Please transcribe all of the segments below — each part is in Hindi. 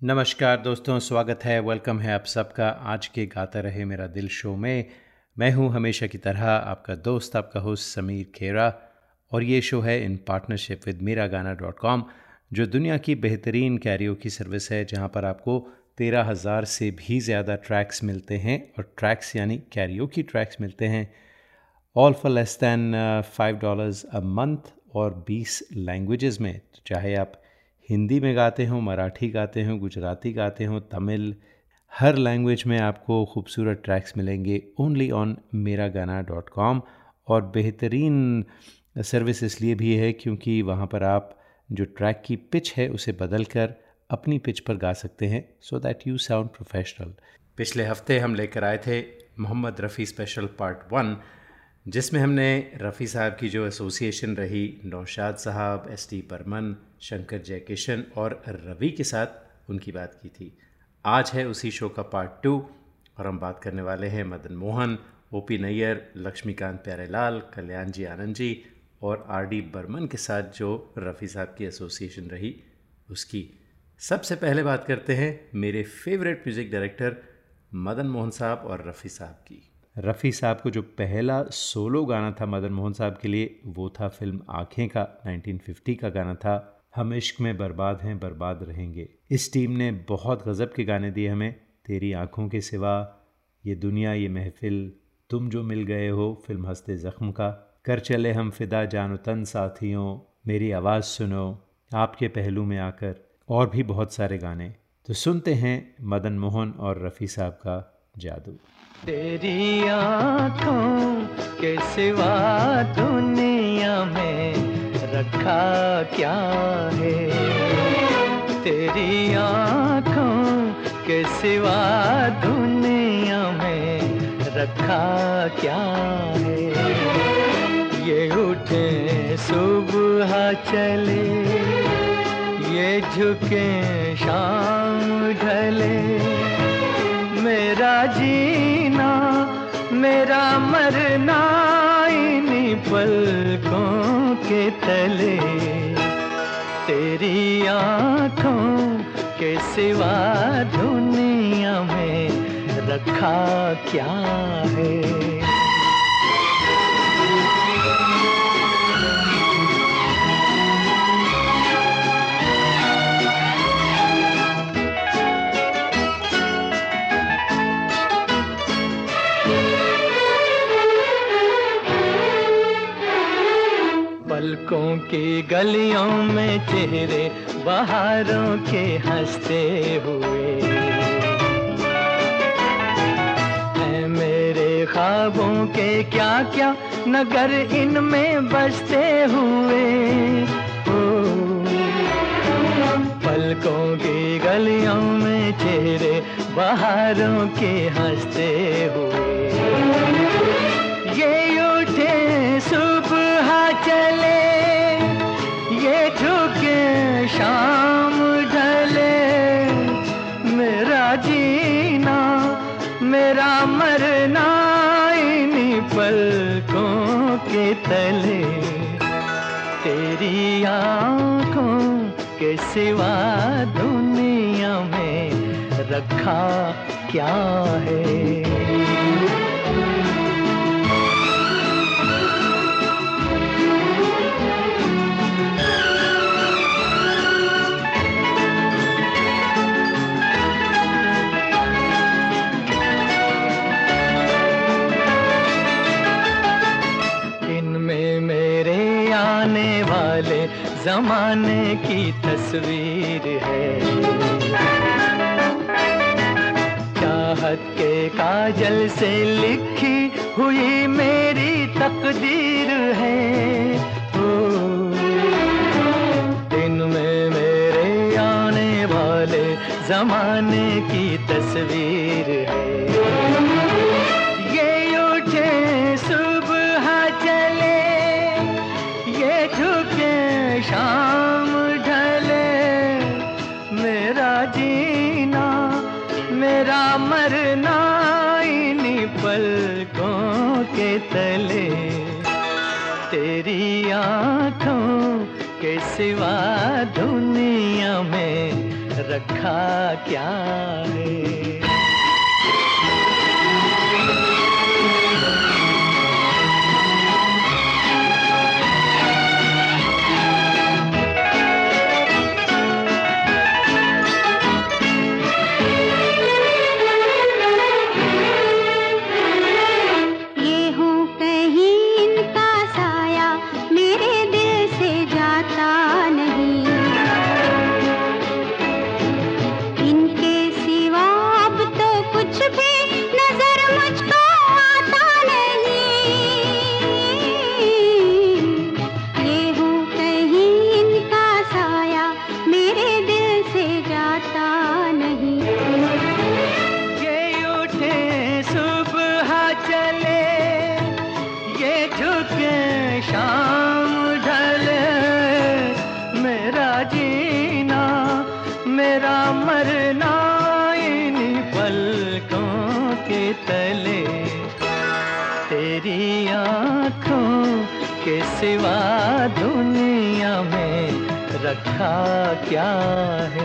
नमस्कार दोस्तों, स्वागत है वेलकम है आप सबका। आज के गाता रहे मेरा दिल शो में। मैं हूँ हमेशा की तरह आपका दोस्त, आपका होस्ट समीर खेरा। और ये शो है इन पार्टनरशिप विद मेरा गाना डॉट कॉम जो दुनिया की बेहतरीन कैरियो की सर्विस है, जहाँ पर आपको तेरह हज़ार से भी ज़्यादा ट्रैक्स मिलते हैं। और ट्रैक्स यानी कैरियो की ट्रैक्स मिलते हैं। All for less than five dollars a month और बीस लैंग्वेजेस में। चाहे आप हिंदी में गाते हों, मराठी गाते हों, गुजराती गाते हों, तमिल, हर लैंग्वेज में आपको खूबसूरत ट्रैक्स मिलेंगे ओनली ऑन मेरा गाना डॉट कॉम और बेहतरीन सर्विस इसलिए भी है क्योंकि वहाँ पर आप जो ट्रैक की पिच है उसे बदल कर अपनी पिच पर गा सकते हैं so that you sound professional पिछले हफ़्ते हम लेकर आए थे Mohammed Rafi special part one जिसमें हमने रफ़ी साहब की जो एसोसिएशन रही, नौशाद साहब एस टी बर्मन शंकर जयकिशन और रवि के साथ उनकी बात की थी। आज है उसी शो का पार्ट टू और हम बात करने वाले हैं मदन मोहन ओ पी नैयर, लक्ष्मीकांत प्यारेलाल कल्याण जी आनंद जी और आर डी बर्मन के साथ जो रफ़ी साहब की एसोसिएशन रही, उसकी। सबसे पहले बात करते हैं मेरे favourite music director Madan Mohan साहब और रफ़ी साहब की। रफ़ी साहब को जो पहला सोलो गाना था मदन मोहन साहब के लिए, वो था फ़िल्म आँखें का 1950 का गाना था। हम इश्क में बर्बाद हैं, बर्बाद रहेंगे। इस टीम ने बहुत गज़ब के गाने दिए हमें। तेरी आँखों के सिवा ये दुनिया, ये महफिल, तुम जो मिल गए हो फ़िल्म हँसते ज़ख्म का। कर चले हम फिदा जानो तन साथियों, मेरी आवाज़ सुनो। आपके पहलू में आकर और भी बहुत सारे गाने। तो सुनते हैं मदन मोहन और रफ़ी साहब का जादू। तेरी आँखों के सिवा दुनिया में रखा क्या है? तेरी आँखों के सिवा दुनिया में रखा क्या है? ये उठे सुबह चले, ये झुके शाम ढले। मेरा जीना, मेरा मरना पलकों के तले तेरी आँखों के सिवा दुनिया में रखा क्या है? पलकों की गलियों में चेहरे, बाहरों के हँसते हुए। है मेरे ख्वाबों के क्या क्या नगर इनमें बसते हुए। पलकों की गलियों में चेहरे, बाहरों के हँसते हुए। सिवा दुनिया में रखा क्या है? जमाने की तस्वीर है। चाहत के काजल से लिखी हुई मेरी तकदीर है। ओ, दिन में मेरे आने वाले जमाने की तस्वीर है। रखा क्या है? क्या है?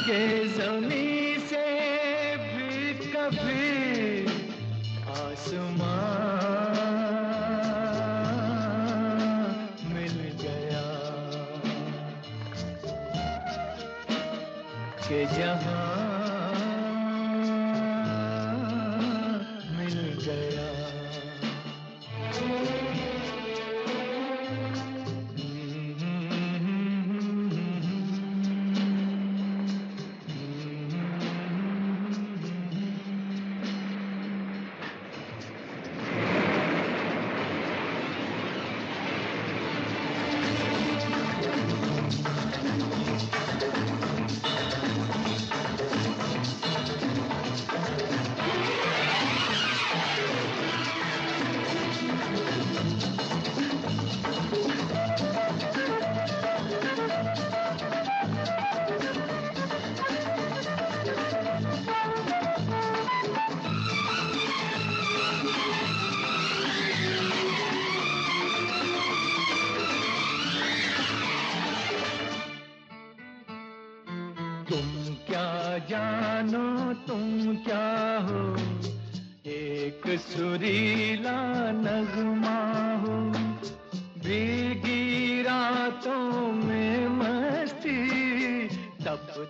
सुरीला नगमा कुछ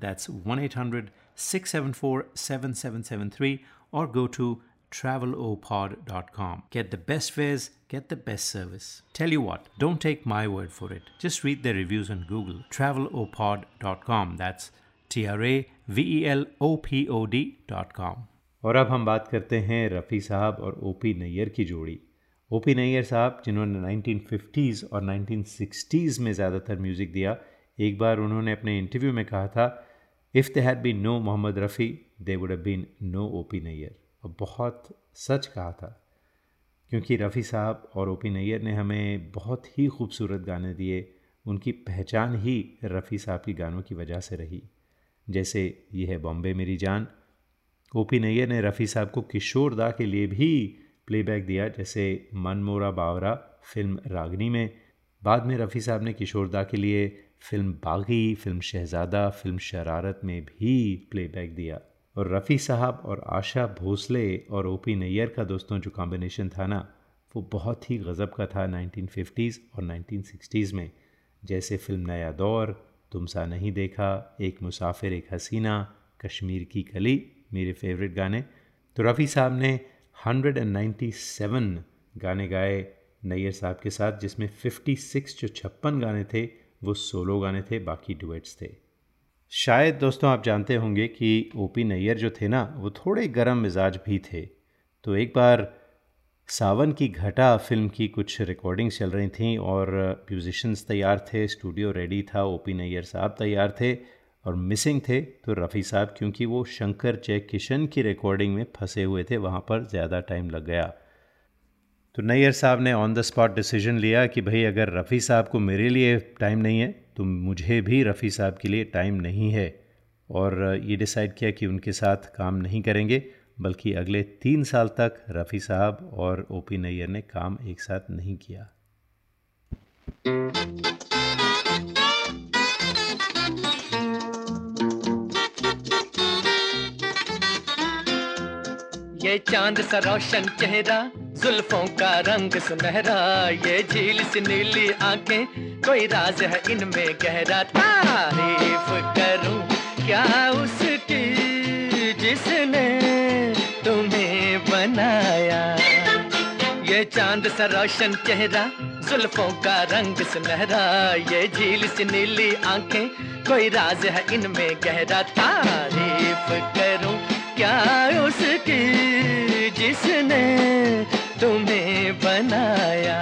That's 1 800 674 7773 or go to travelopod.com. Get the best fares, get the best service. Tell you what, don't take my word for it. Just read the reviews on Google. travelopod.com. That's T R A V E L O P O D.com. और अब हम बात करते हैं रफ़ी साहब और ओपी नैयर की जोड़ी ओपी नैयर साहब जिन्होंने 1950s और 1960s में ज़्यादातर म्यूज़िक दिया एक बार उन्होंने अपने इंटरव्यू में कहा था if they had been no Mohammed Rafi they would have been no OP Nayyar और बहुत सच कहा था, क्योंकि रफ़ी साहब और ओ पी नैयर ने हमें बहुत ही खूबसूरत गाने दिए। उनकी पहचान ही रफ़ी साहब के गानों की वजह से रही। जैसे ये है बॉम्बे मेरी जान। ओ पी नैयर ने रफ़ी साहब को किशोर दा के लिए भी प्लेबैक दिया, जैसे मन मोरा बावरा फ़िल्म रागनी में। बाद में रफ़ी साहब ने किशोर दा के लिए फ़िल्म बागी, फ़िल्म शहज़ादा, फ़िल्म शरारत में भी प्लेबैक दिया। और रफ़ी साहब और आशा भोसले और ओ पी नैयर का दोस्तों जो कॉम्बिनेशन था ना, वो बहुत ही गज़ब का था 1950s और 1960s में। जैसे फ़िल्म नया दौर, तुम सा नहीं देखा, एक मुसाफिर, एक हसीना, कश्मीर की कली, मेरे फेवरेट गाने। तो रफ़ी साहब ने 197 गाने गाए नैयर साहब के साथ, जिसमें 56 जो छप्पन गाने थे वो सोलो गाने थे, बाकी डुएट्स थे। शायद दोस्तों आप जानते होंगे कि ओपी नैयर जो थे ना, वो थोड़े गर्म मिजाज भी थे। तो एक बार सावन की घटा फ़िल्म की कुछ रिकॉर्डिंग्स चल रही थी और म्यूजिशंस तैयार थे स्टूडियो रेडी था ओपी नैयर साहब तैयार थे और मिसिंग थे तो रफ़ी साहब क्योंकि वो शंकर जय किशन की रिकॉर्डिंग में फंसे हुए थे, वहाँ पर ज़्यादा टाइम लग गया। तो नैयर साहब ने ऑन द स्पॉट डिसीज़न लिया कि भाई, अगर रफ़ी साहब को मेरे लिए टाइम नहीं है तो मुझे भी रफ़ी साहब के लिए टाइम नहीं है। और ये डिसाइड किया कि उनके साथ काम नहीं करेंगे, बल्कि अगले तीन साल तक रफ़ी साहब और ओ पी नैयर ने काम एक साथ नहीं किया। ये चाँद सा रोशन चेहरा, जुल्फों का रंग सुनहरा। ये झील सी नीली आँखें, कोई राज है इनमें गहरा। तारीफ़ करूँ क्या उसकी जिसने तुम्हें बनाया? ये चाँद सा रोशन चेहरा, जुल्फों का रंग सुनहरा। ये झील सी नीली आँखें, कोई राज है इनमें गहरा। तारीफ़ करूँ क्या उसकी जिसने तुम्हें बनाया?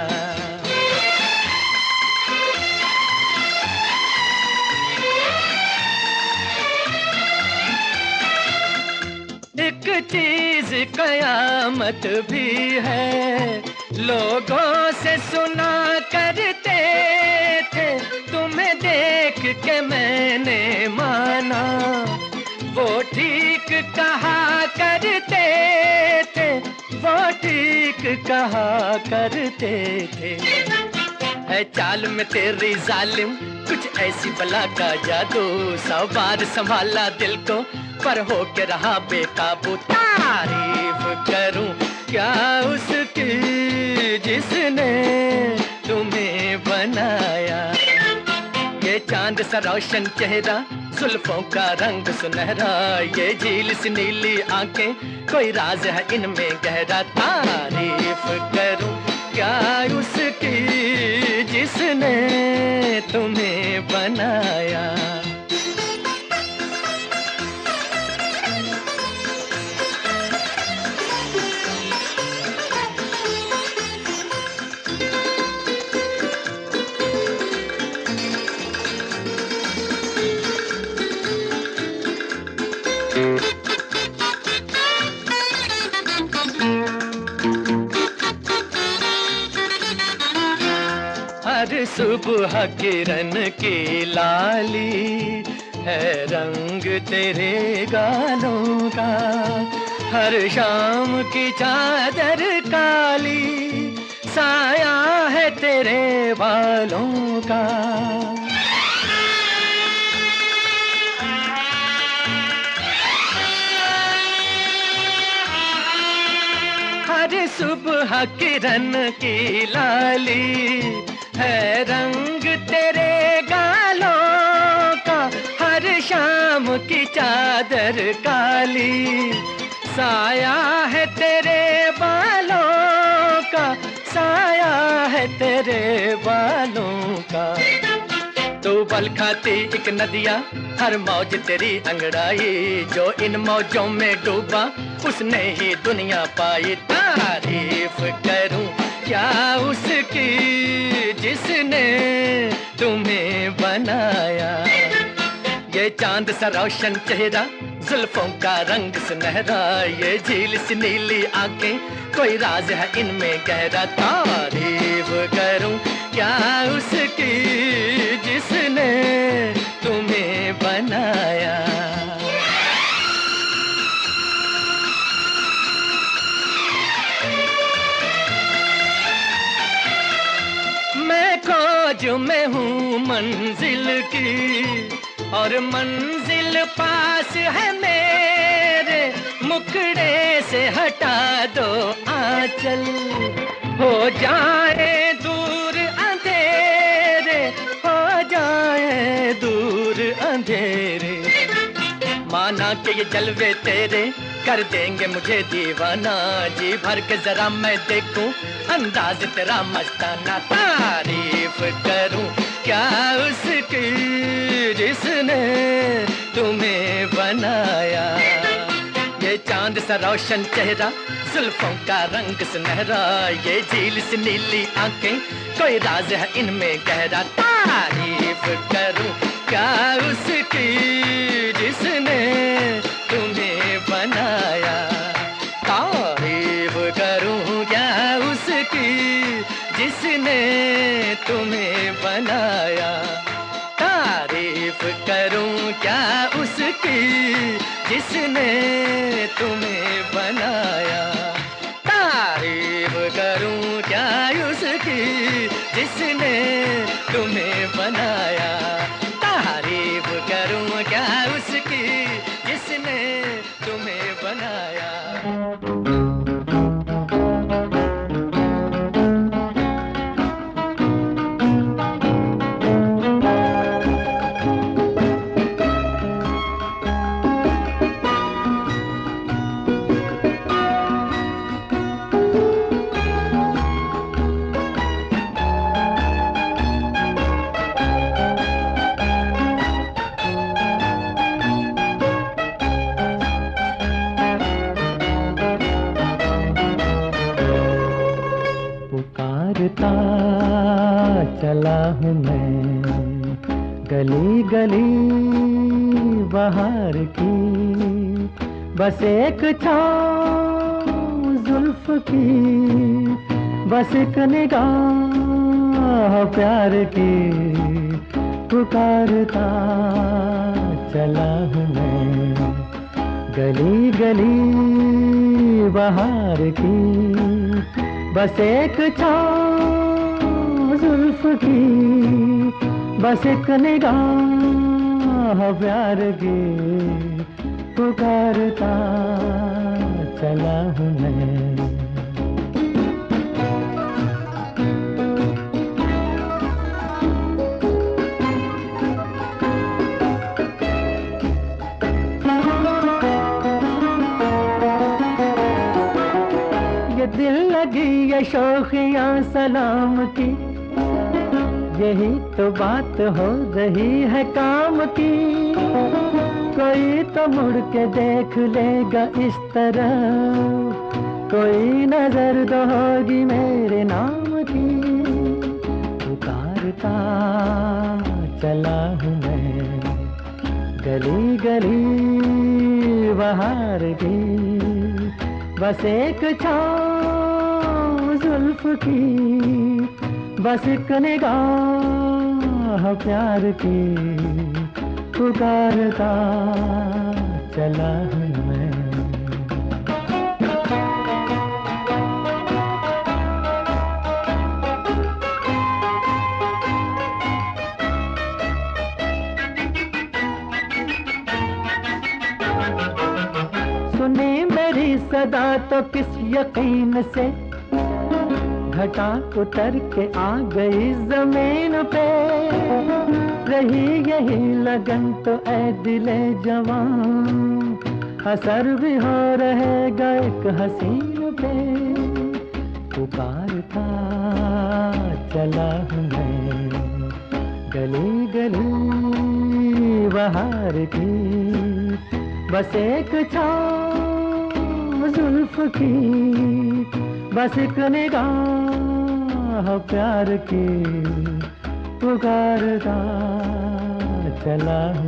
एक चीज़ कयामत भी है लोगों से सुना करते कहा करते थे। है चाल में तेरी जालिम, कुछ ऐसी बला का जादू। बार संभाला दिल को, पर हो के रहा बेकाबू। तारीफ़ करूँ क्या उसकी, जिसने तुम्हें चाँद सा रोशन चेहरा सुल्फों का रंग सुनहरा। ये झील सी नीली आँखें, कोई राज है इनमें गहरा। तारीफ़ करूँ क्या उसकी जिसने तुम्हें बनाया? सुबह किरण की लाली है रंग तेरे गालों का। हर शाम की चादर काली, साया है तेरे बालों का। हर सुबह किरण की लाली है रंग तेरे गालों का, हर शाम की चादर काली। साया है तेरे बालों का, साया है तेरे बालों का। तू बल खाती एक नदिया, हर मौज तेरी अंगड़ाई। जो इन मौजों में डूबा, उसने ही दुनिया पाई तारीफ़ करूँ। क्या उसकी जिसने तुम्हें बनाया? ये चाँद सा रोशन चेहरा, जुल्फों का रंग सुनहरा, ये झील सी नीली आँखें, कोई राज है इनमें गहरा। तारीफ़ करूँ, क्या उसकी खोज में हूँ मंजिल की, और मंजिल पास है मेरे, मुखड़े से हटा दो आंचल। हो जाए दूर अंधेरे, हो जाए दूर अंधेरे। माना के ये जलवे तेरे कर देंगे मुझे दीवाना। जी भर के जरा मैं देखूँ, अंदाज तेरा मस्ताना तारीफ़ करूँ। क्या उसकी जिसने तुम्हें बनाया? ये चाँद सा रोशन चेहरा, जुल्फों का रंग सुनहरा। ये झील से नीली आँखें, कोई राज है इनमें गहरा। तारीफ़ करूँ, क्या उसकी जिसने तुम्हें बनाया तारीफ़ करूँ क्या उसकी जिसने तुम्हें बनाया? तारीफ़ करूँ क्या उसकी जिसने तुम्हें बनाया? गली बाहर की। बस एक छाँव जुल्फ की। बस एक निगाह प्यार की। पुकारता चला हूँ मैं। गली गली बाहर की। बस एक छाँव जुल्फ की। बस एक निगाह प्यार की पुकारता चला हूँ मैं। ये दिल लगी ये शौकियाँ सलाम की यही तो बात हो रही है काम की। कोई तो मुड़ के देख लेगा इस तरह। कोई नज़र तो होगी मेरे नाम की। पुकारता चला हूँ मैं। गली गली बाहर भी। बस एक छाँव जुल्फ की। बस एक निगाह प्यार की पुकारता चला हूँ मैं। सुनी मेरी सदा तो किस यकीन से घटा उतर के आ गई ज़मीन पे। रही यही लगन तो ऐ दिले जवान। असर भी हो रहेगा एक हसीन पे। पुकारता चला मैं। गली गली बहार की। बस एक छा जुल्फ की। बस एक निगाह प्यार की पुकारता चला हूँ।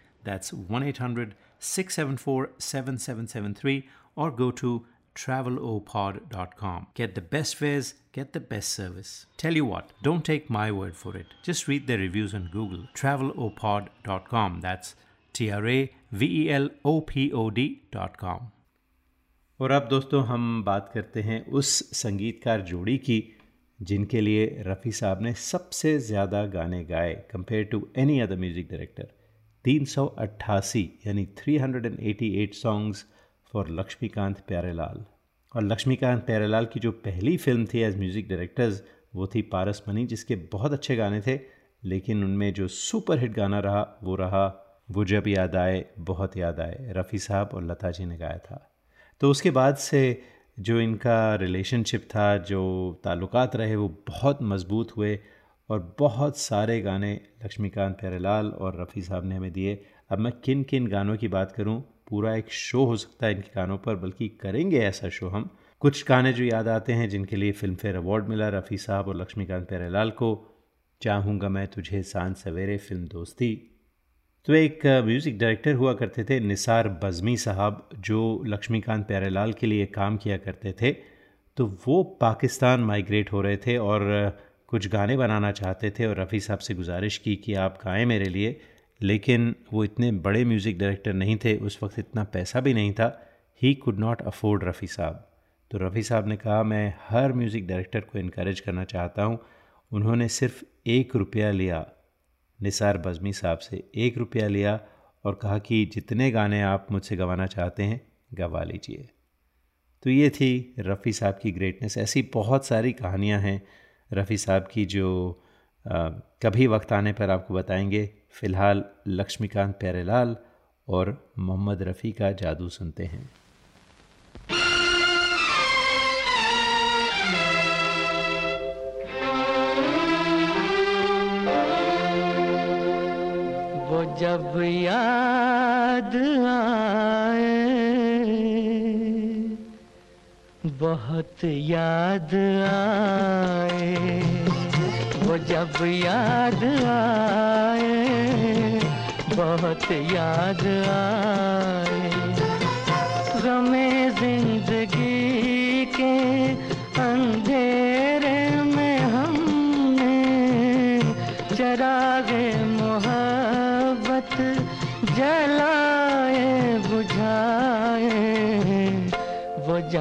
That's 1 800 674 7773 or go to travelopod.com. Get the best fares, get the best service. Tell you what, don't take my word for it. Just read the reviews on Google. Travelopod.com. That's T R A V E L O P O D.com. और अब दोस्तों हम बात करते हैं उस संगीतकार जोड़ी की जिनके लिए रफ़ी साहब ने सबसे ज़्यादा गाने गाए compare to any other music director 388 यानी 388 सॉन्ग्स फॉर लक्ष्मीकांत प्यारेलाल और लक्ष्मीकांत प्यारेलाल की जो पहली फ़िल्म थी एज म्यूज़िक डायरेक्टर्स वो थी पारस मनी, जिसके बहुत अच्छे गाने थे, लेकिन उनमें जो सुपर हिट गाना रहा, वो रहा वो जब याद आए, बहुत याद आए, रफ़ी साहब और लता जी ने गाया था। तो उसके बाद से जो इनका रिलेशनशिप था, जो ताल्लुकात रहे, वो बहुत मज़बूत हुए। और बहुत सारे गाने लक्ष्मीकांत प्यारेलाल और रफ़ी साहब ने हमें दिए। अब मैं किन किन गानों की बात करूँ, पूरा एक शो हो सकता है इनके गानों पर, बल्कि करेंगे ऐसा शो हम। कुछ गाने जो याद आते हैं, जिनके लिए फ़िल्म फेयर अवार्ड मिला रफ़ी साहब और लक्ष्मीकांत प्यारेलाल को, चाहूँगा मैं तुझे साँझ सवेरे फ़िल्म दोस्ती। तो एक म्यूज़िक डायरेक्टर हुआ करते थे, निसार बज़मी साहब, जो लक्ष्मीकांत प्यारेलाल के लिए काम किया करते थे। तो वो पाकिस्तान माइग्रेट हो रहे थे और कुछ गाने बनाना चाहते थे और रफ़ी साहब से गुजारिश की कि आप गाएँ मेरे लिए, लेकिन वो इतने बड़े म्यूज़िक डायरेक्टर नहीं थे, उस वक्त इतना पैसा भी नहीं था he could not afford Rafi साहब। तो रफ़ी साहब ने कहा, मैं हर म्यूज़िक डायरेक्टर को इनक्रेज करना चाहता हूँ। उन्होंने सिर्फ़ एक रुपया लिया, निसार बज़मी साहब से एक रुपया लिया और कहा कि जितने गाने आप मुझसे गवाना चाहते हैं, गवा लीजिए। तो ये थी रफ़ी साहब की ग्रेटनेस ऐसी बहुत सारी कहानियाँ हैं रफ़ी साहब की जो आ, कभी वक्त आने पर आपको बताएँगे फ़िलहाल लक्ष्मीकांत प्यारेलाल और मोहम्मद रफ़ी का जादू सुनते हैं। जब याद आए बहुत याद आए वो जब याद आए बहुत याद आए।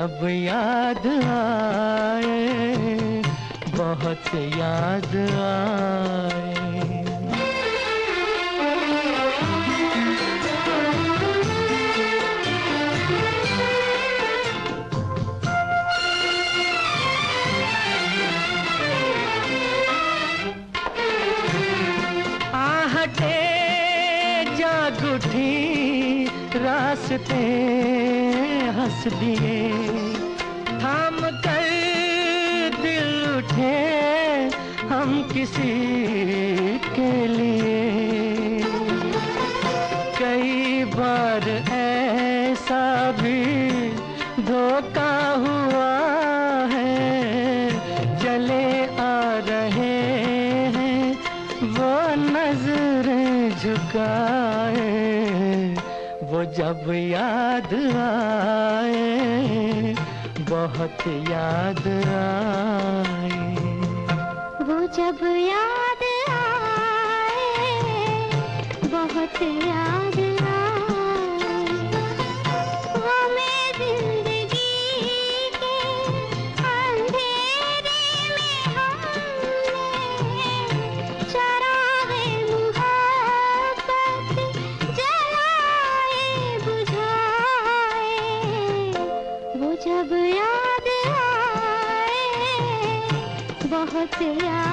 जब याद आए बहुत याद आए। रास्ते हंस दिए थाम कर दिल उठे हम किसी वो जब याद आए बहुत याद आए। वो जब याद आए बहुत याद बहुत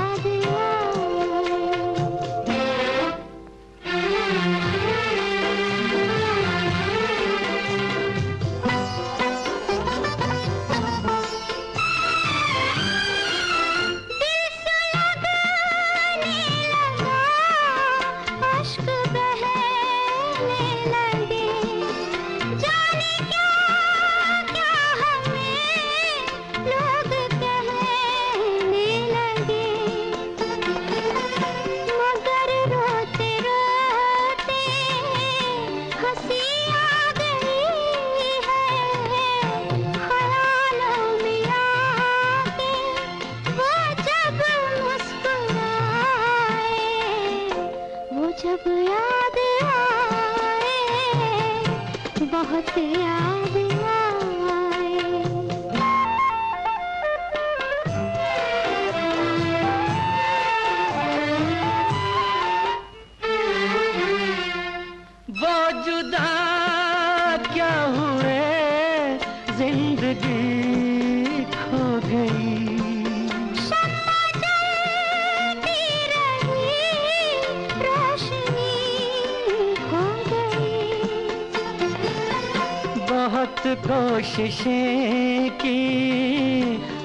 कोशिशें की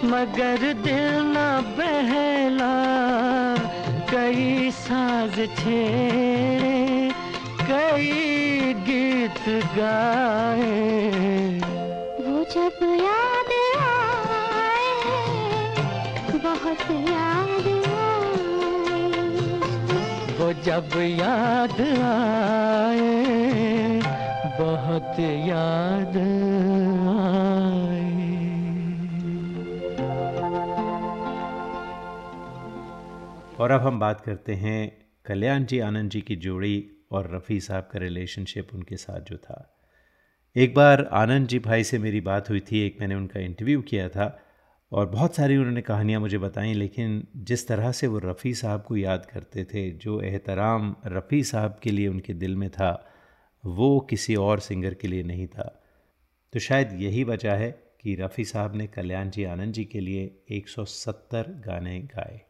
मगर दिल न बहला। कई साज छेड़े कई गीत गाए। वो जब याद आए बहुत याद आए। वो जब याद आए बहुत याद अब हम बात करते हैं कल्याण जी, आनंद जी की जोड़ी और रफ़ी साहब का रिलेशनशिप उनके साथ जो था। एक बार आनंद जी भाई से मेरी बात हुई थी, एक मैंने उनका इंटरव्यू किया था और बहुत सारी उन्होंने कहानियाँ मुझे बताई, लेकिन जिस तरह से वो रफ़ी साहब को याद करते थे, जो एहतराम रफ़ी साहब के लिए उनके दिल में था, वो किसी और सिंगर के लिए नहीं था। तो शायद यही वजह है कि रफ़ी साहब ने कल्याण जी, आनंद जी के लिए 170 गाने गाए।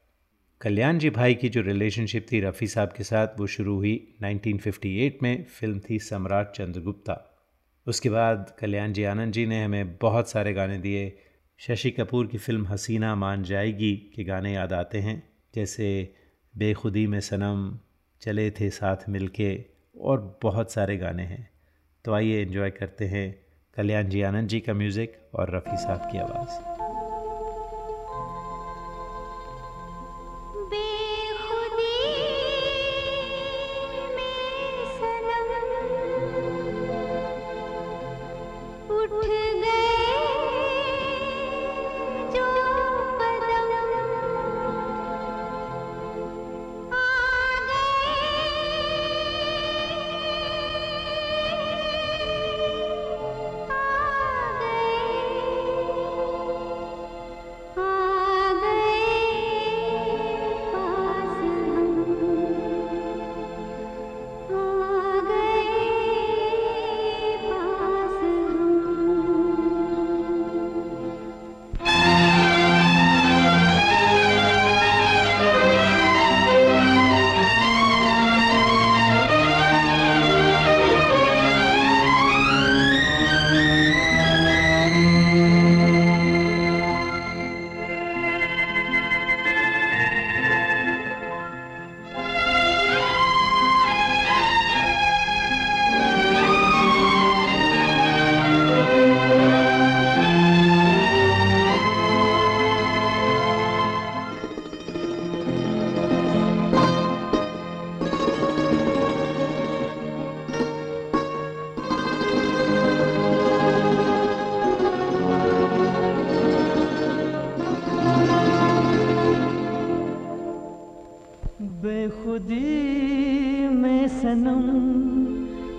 कल्याण जी भाई की जो रिलेशनशिप थी रफ़ी साहब के साथ, वो शुरू हुई 1958 में। फ़िल्म थी सम्राट चंद्रगुप्ता। उसके बाद कल्याण जी, आनंद जी ने हमें बहुत सारे गाने दिए। शशि कपूर की फ़िल्म हसीना मान जाएगी के गाने याद आते हैं, जैसे बेखुदी में सनम, चले थे साथ मिलके, और बहुत सारे गाने हैं। तो आइए एंजॉय करते हैं कल्याण जी, आनंद जी का म्यूज़िक और रफ़ी साहब की आवाज़।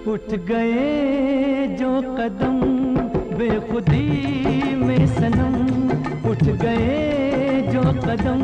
उठ गए जो कदम बेखुदी में सनम। उठ गए जो कदम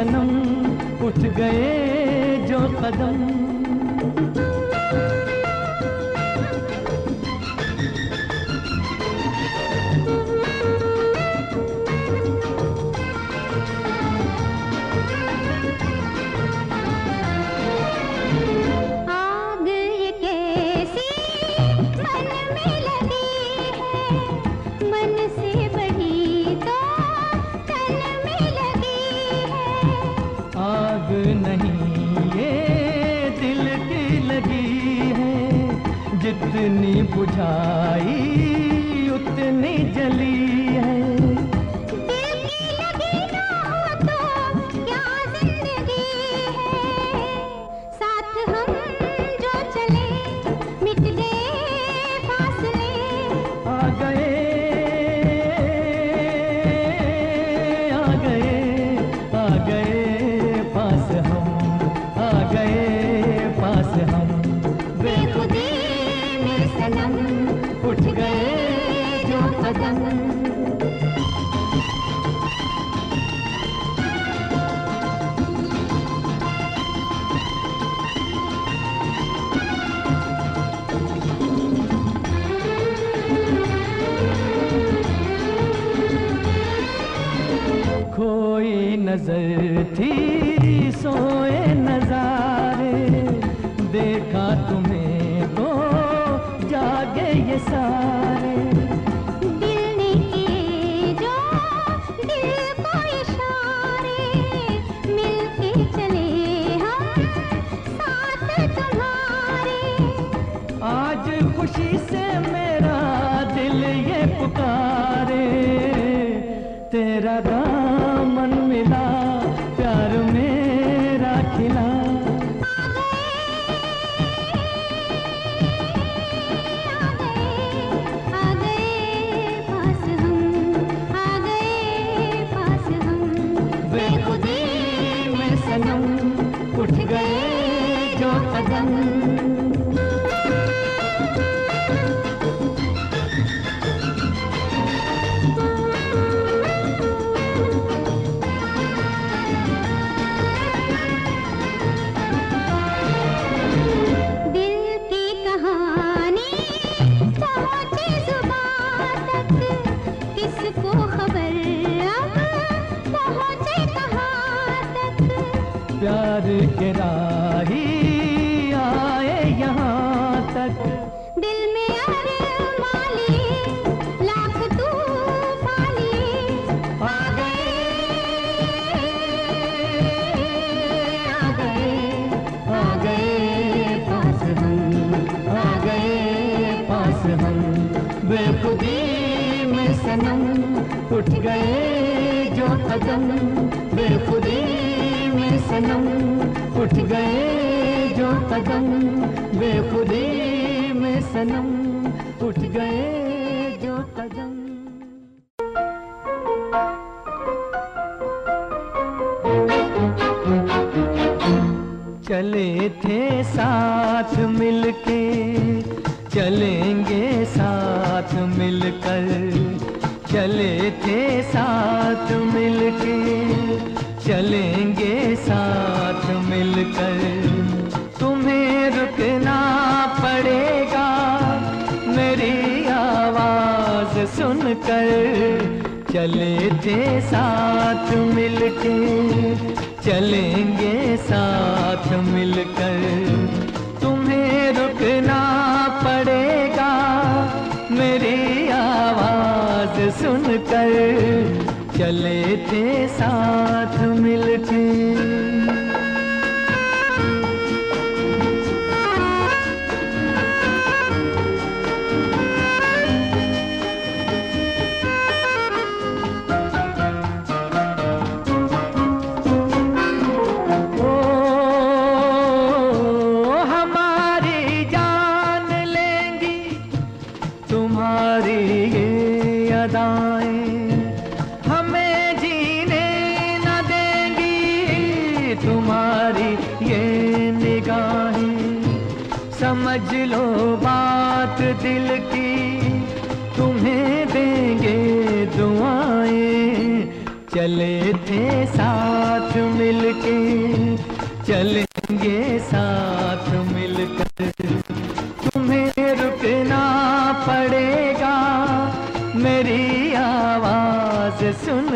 सनम उठ गए जो कदम बुझाई। मेरी आवाज़ सुनकर चले थे साथ मिलके।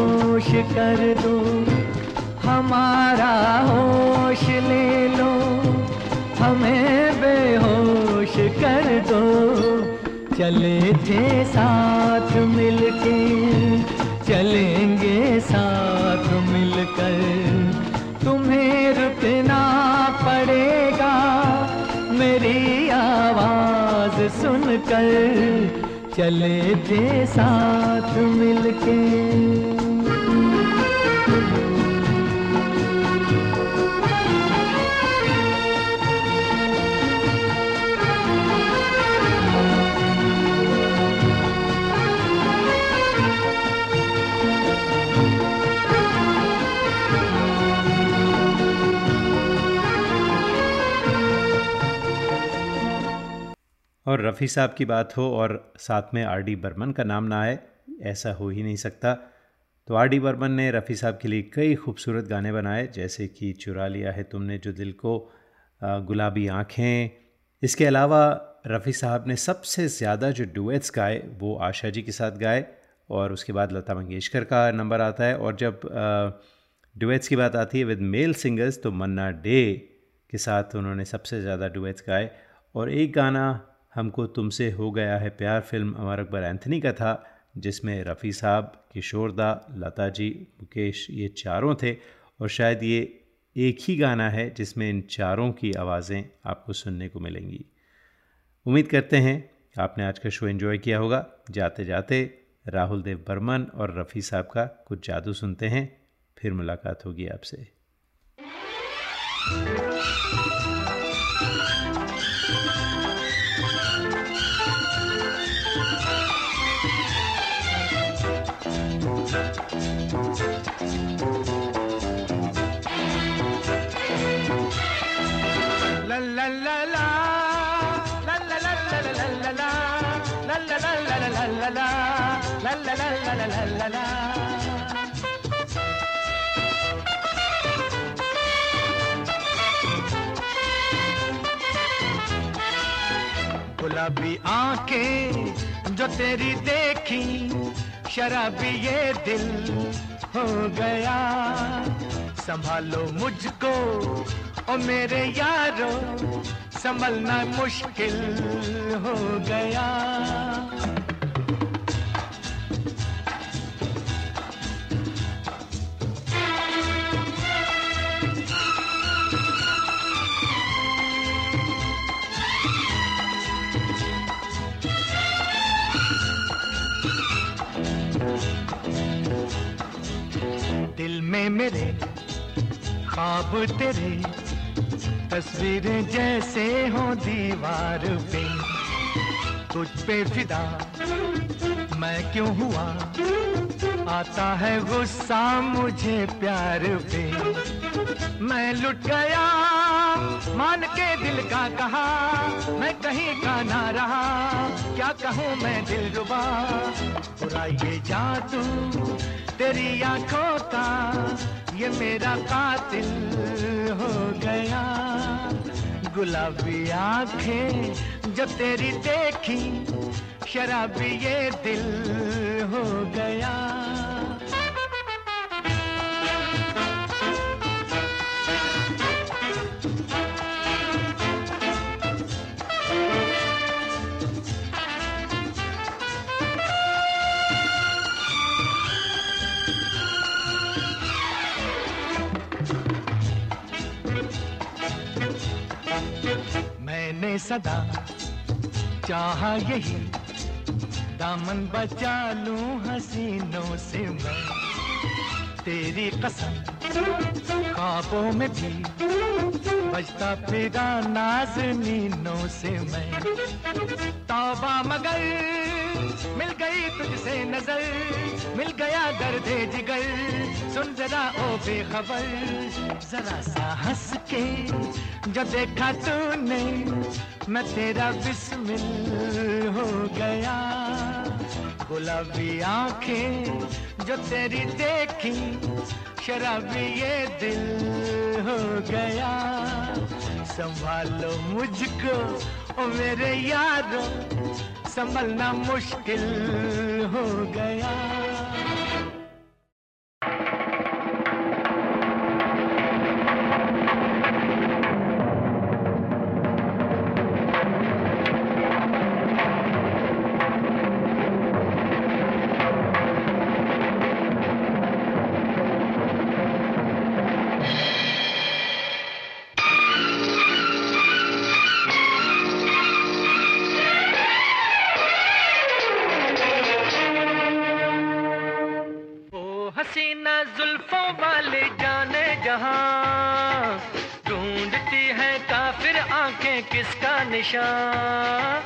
खामोश कर दो, हमारा होश ले लो। हमें बेहोश कर दो। चले थे साथ मिलके, चलेंगे साथ मिलकर। तुम्हें रुकना पड़ेगा, मेरी आवाज़ सुनकर। चले थे साथ मिलके। और रफ़ी साहब की बात हो और साथ में आर डी बर्मन का नाम ना आए, ऐसा हो ही नहीं सकता। तो आर डी बर्मन ने रफ़ी साहब के लिए कई खूबसूरत गाने बनाए, जैसे कि चुरा लिया है तुमने जो दिल को गुलाबी आँखें। इसके अलावा रफ़ी साहब ने सबसे ज़्यादा जो डुएट्स गाए, वो आशा जी के साथ गाए और उसके बाद लता मंगेशकर का नंबर आता है। और जब डुएट्स की बात आती है विद मेल सिंगर्स तो मन्ना डे के साथ उन्होंने सबसे ज़्यादा डुएट्स गाए। और एक गाना हमको तुमसे हो गया है प्यार फ़िल्म अमर अकबर एंथनी का था, जिसमें रफ़ी साहब किशोरदा लता जी, मुकेश, ये चारों थे, और शायद ये एक ही गाना है जिसमें इन चारों की आवाज़ें आपको सुनने को मिलेंगी। उम्मीद करते हैं आपने आज का शो एंजॉय किया होगा। जाते जाते राहुल देव बर्मन और रफ़ी साहब का कुछ जादू सुनते हैं, फिर मुलाकात होगी आपसे। La la la la गुलाबी आँखें जो तेरी देखी, शराबी ये दिल हो गया। संभालो मुझको, ओ मेरे यारो, संभलना मुश्किल हो गया। में मेरे ख्वाब तेरे, तस्वीरें जैसे हो दीवार पे। तुझ पे फिदा मैं क्यों हुआ? आता है गुस्सा मुझे प्यार पे। मैं लुट गया, मान के दिल का कहा, मैं कहीं का ना रहा। क्या कहूँ मैं दिल रुबा पूरा ये जादू तेरी आँखों का ये मेरा कातिल हो गया। गुलाबी आँखें जो तेरी देखी, शराबी ये दिल हो गया। मैंने सदा। चाहा यही, दामन बचा लूँ हसीनों से मैं। तेरी कसम, ख्वाबों में भी बजता फिरा नाजनीनों से मैं। तौबा मगर मिल गई तुझसे नज़र, मिल गया दर्द जिगर। सुन जरा ओ बेखबर, जरा सा हंस के जो देखा तूने, मैं तेरा बिस्मिल हो गया। गुलाबी आँखें जो तेरी देखी, शराबी ये दिल हो गया। संभालो मुझको ओ मेरे यारो संभलना मुश्किल हो गया। निशान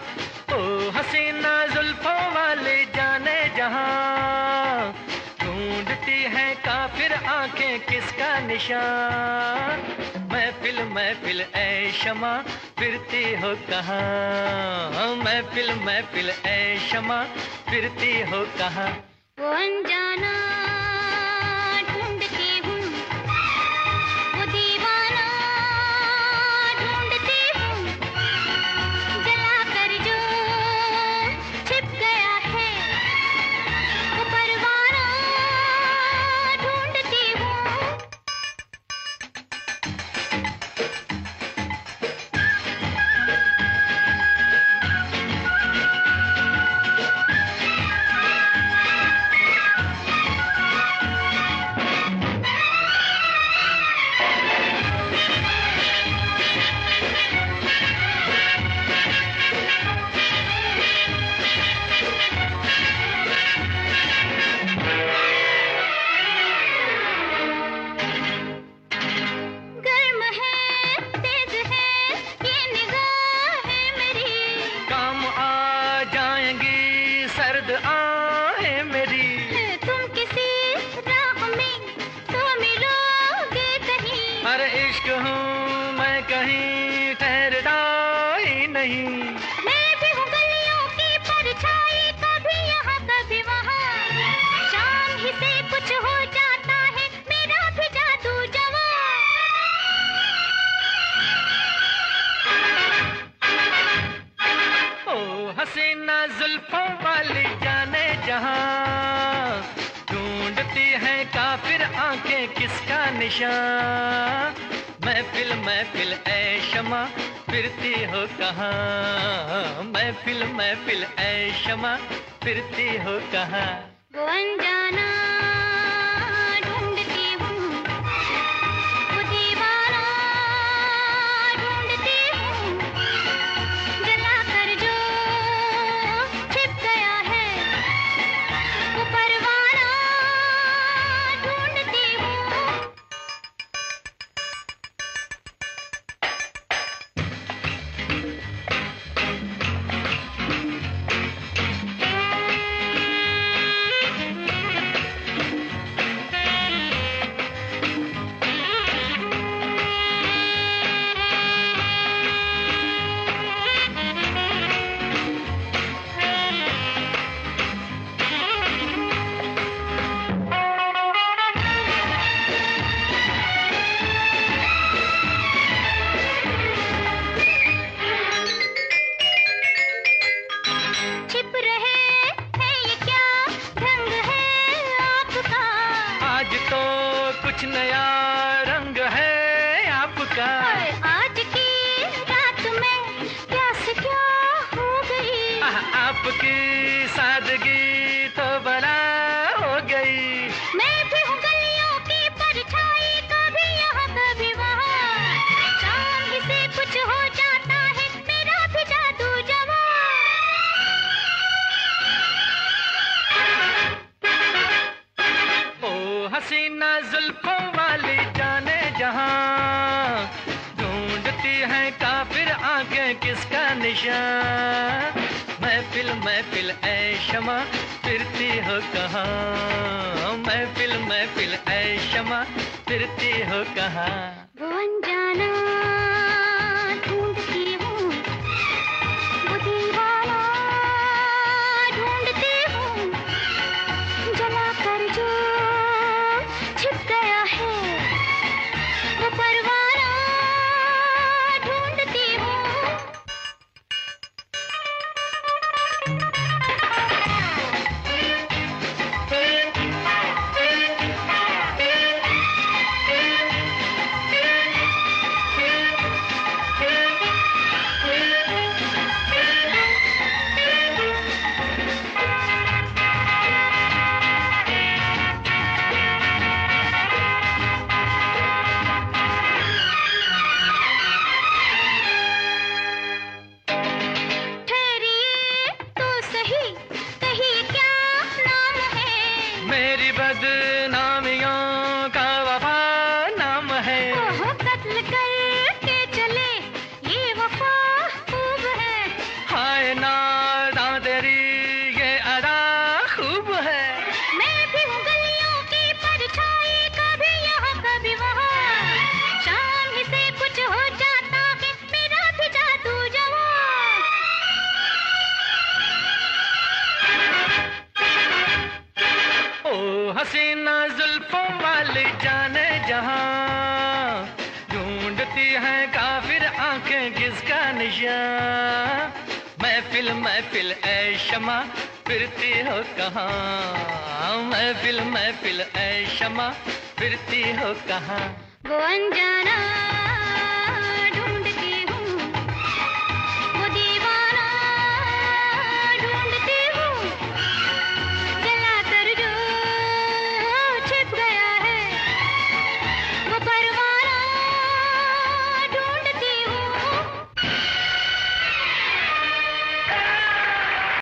ओ, हसीना जुल्फों वाले जाने जहाँ। ढूंढती है काफिर आँखें किसका निशान? महफिल महफिल, ऐ शमा, फिरती हो कहाँ? महफिल महफिल, ऐ शमा, फिरती हो कहाँ? वो अनजाना हो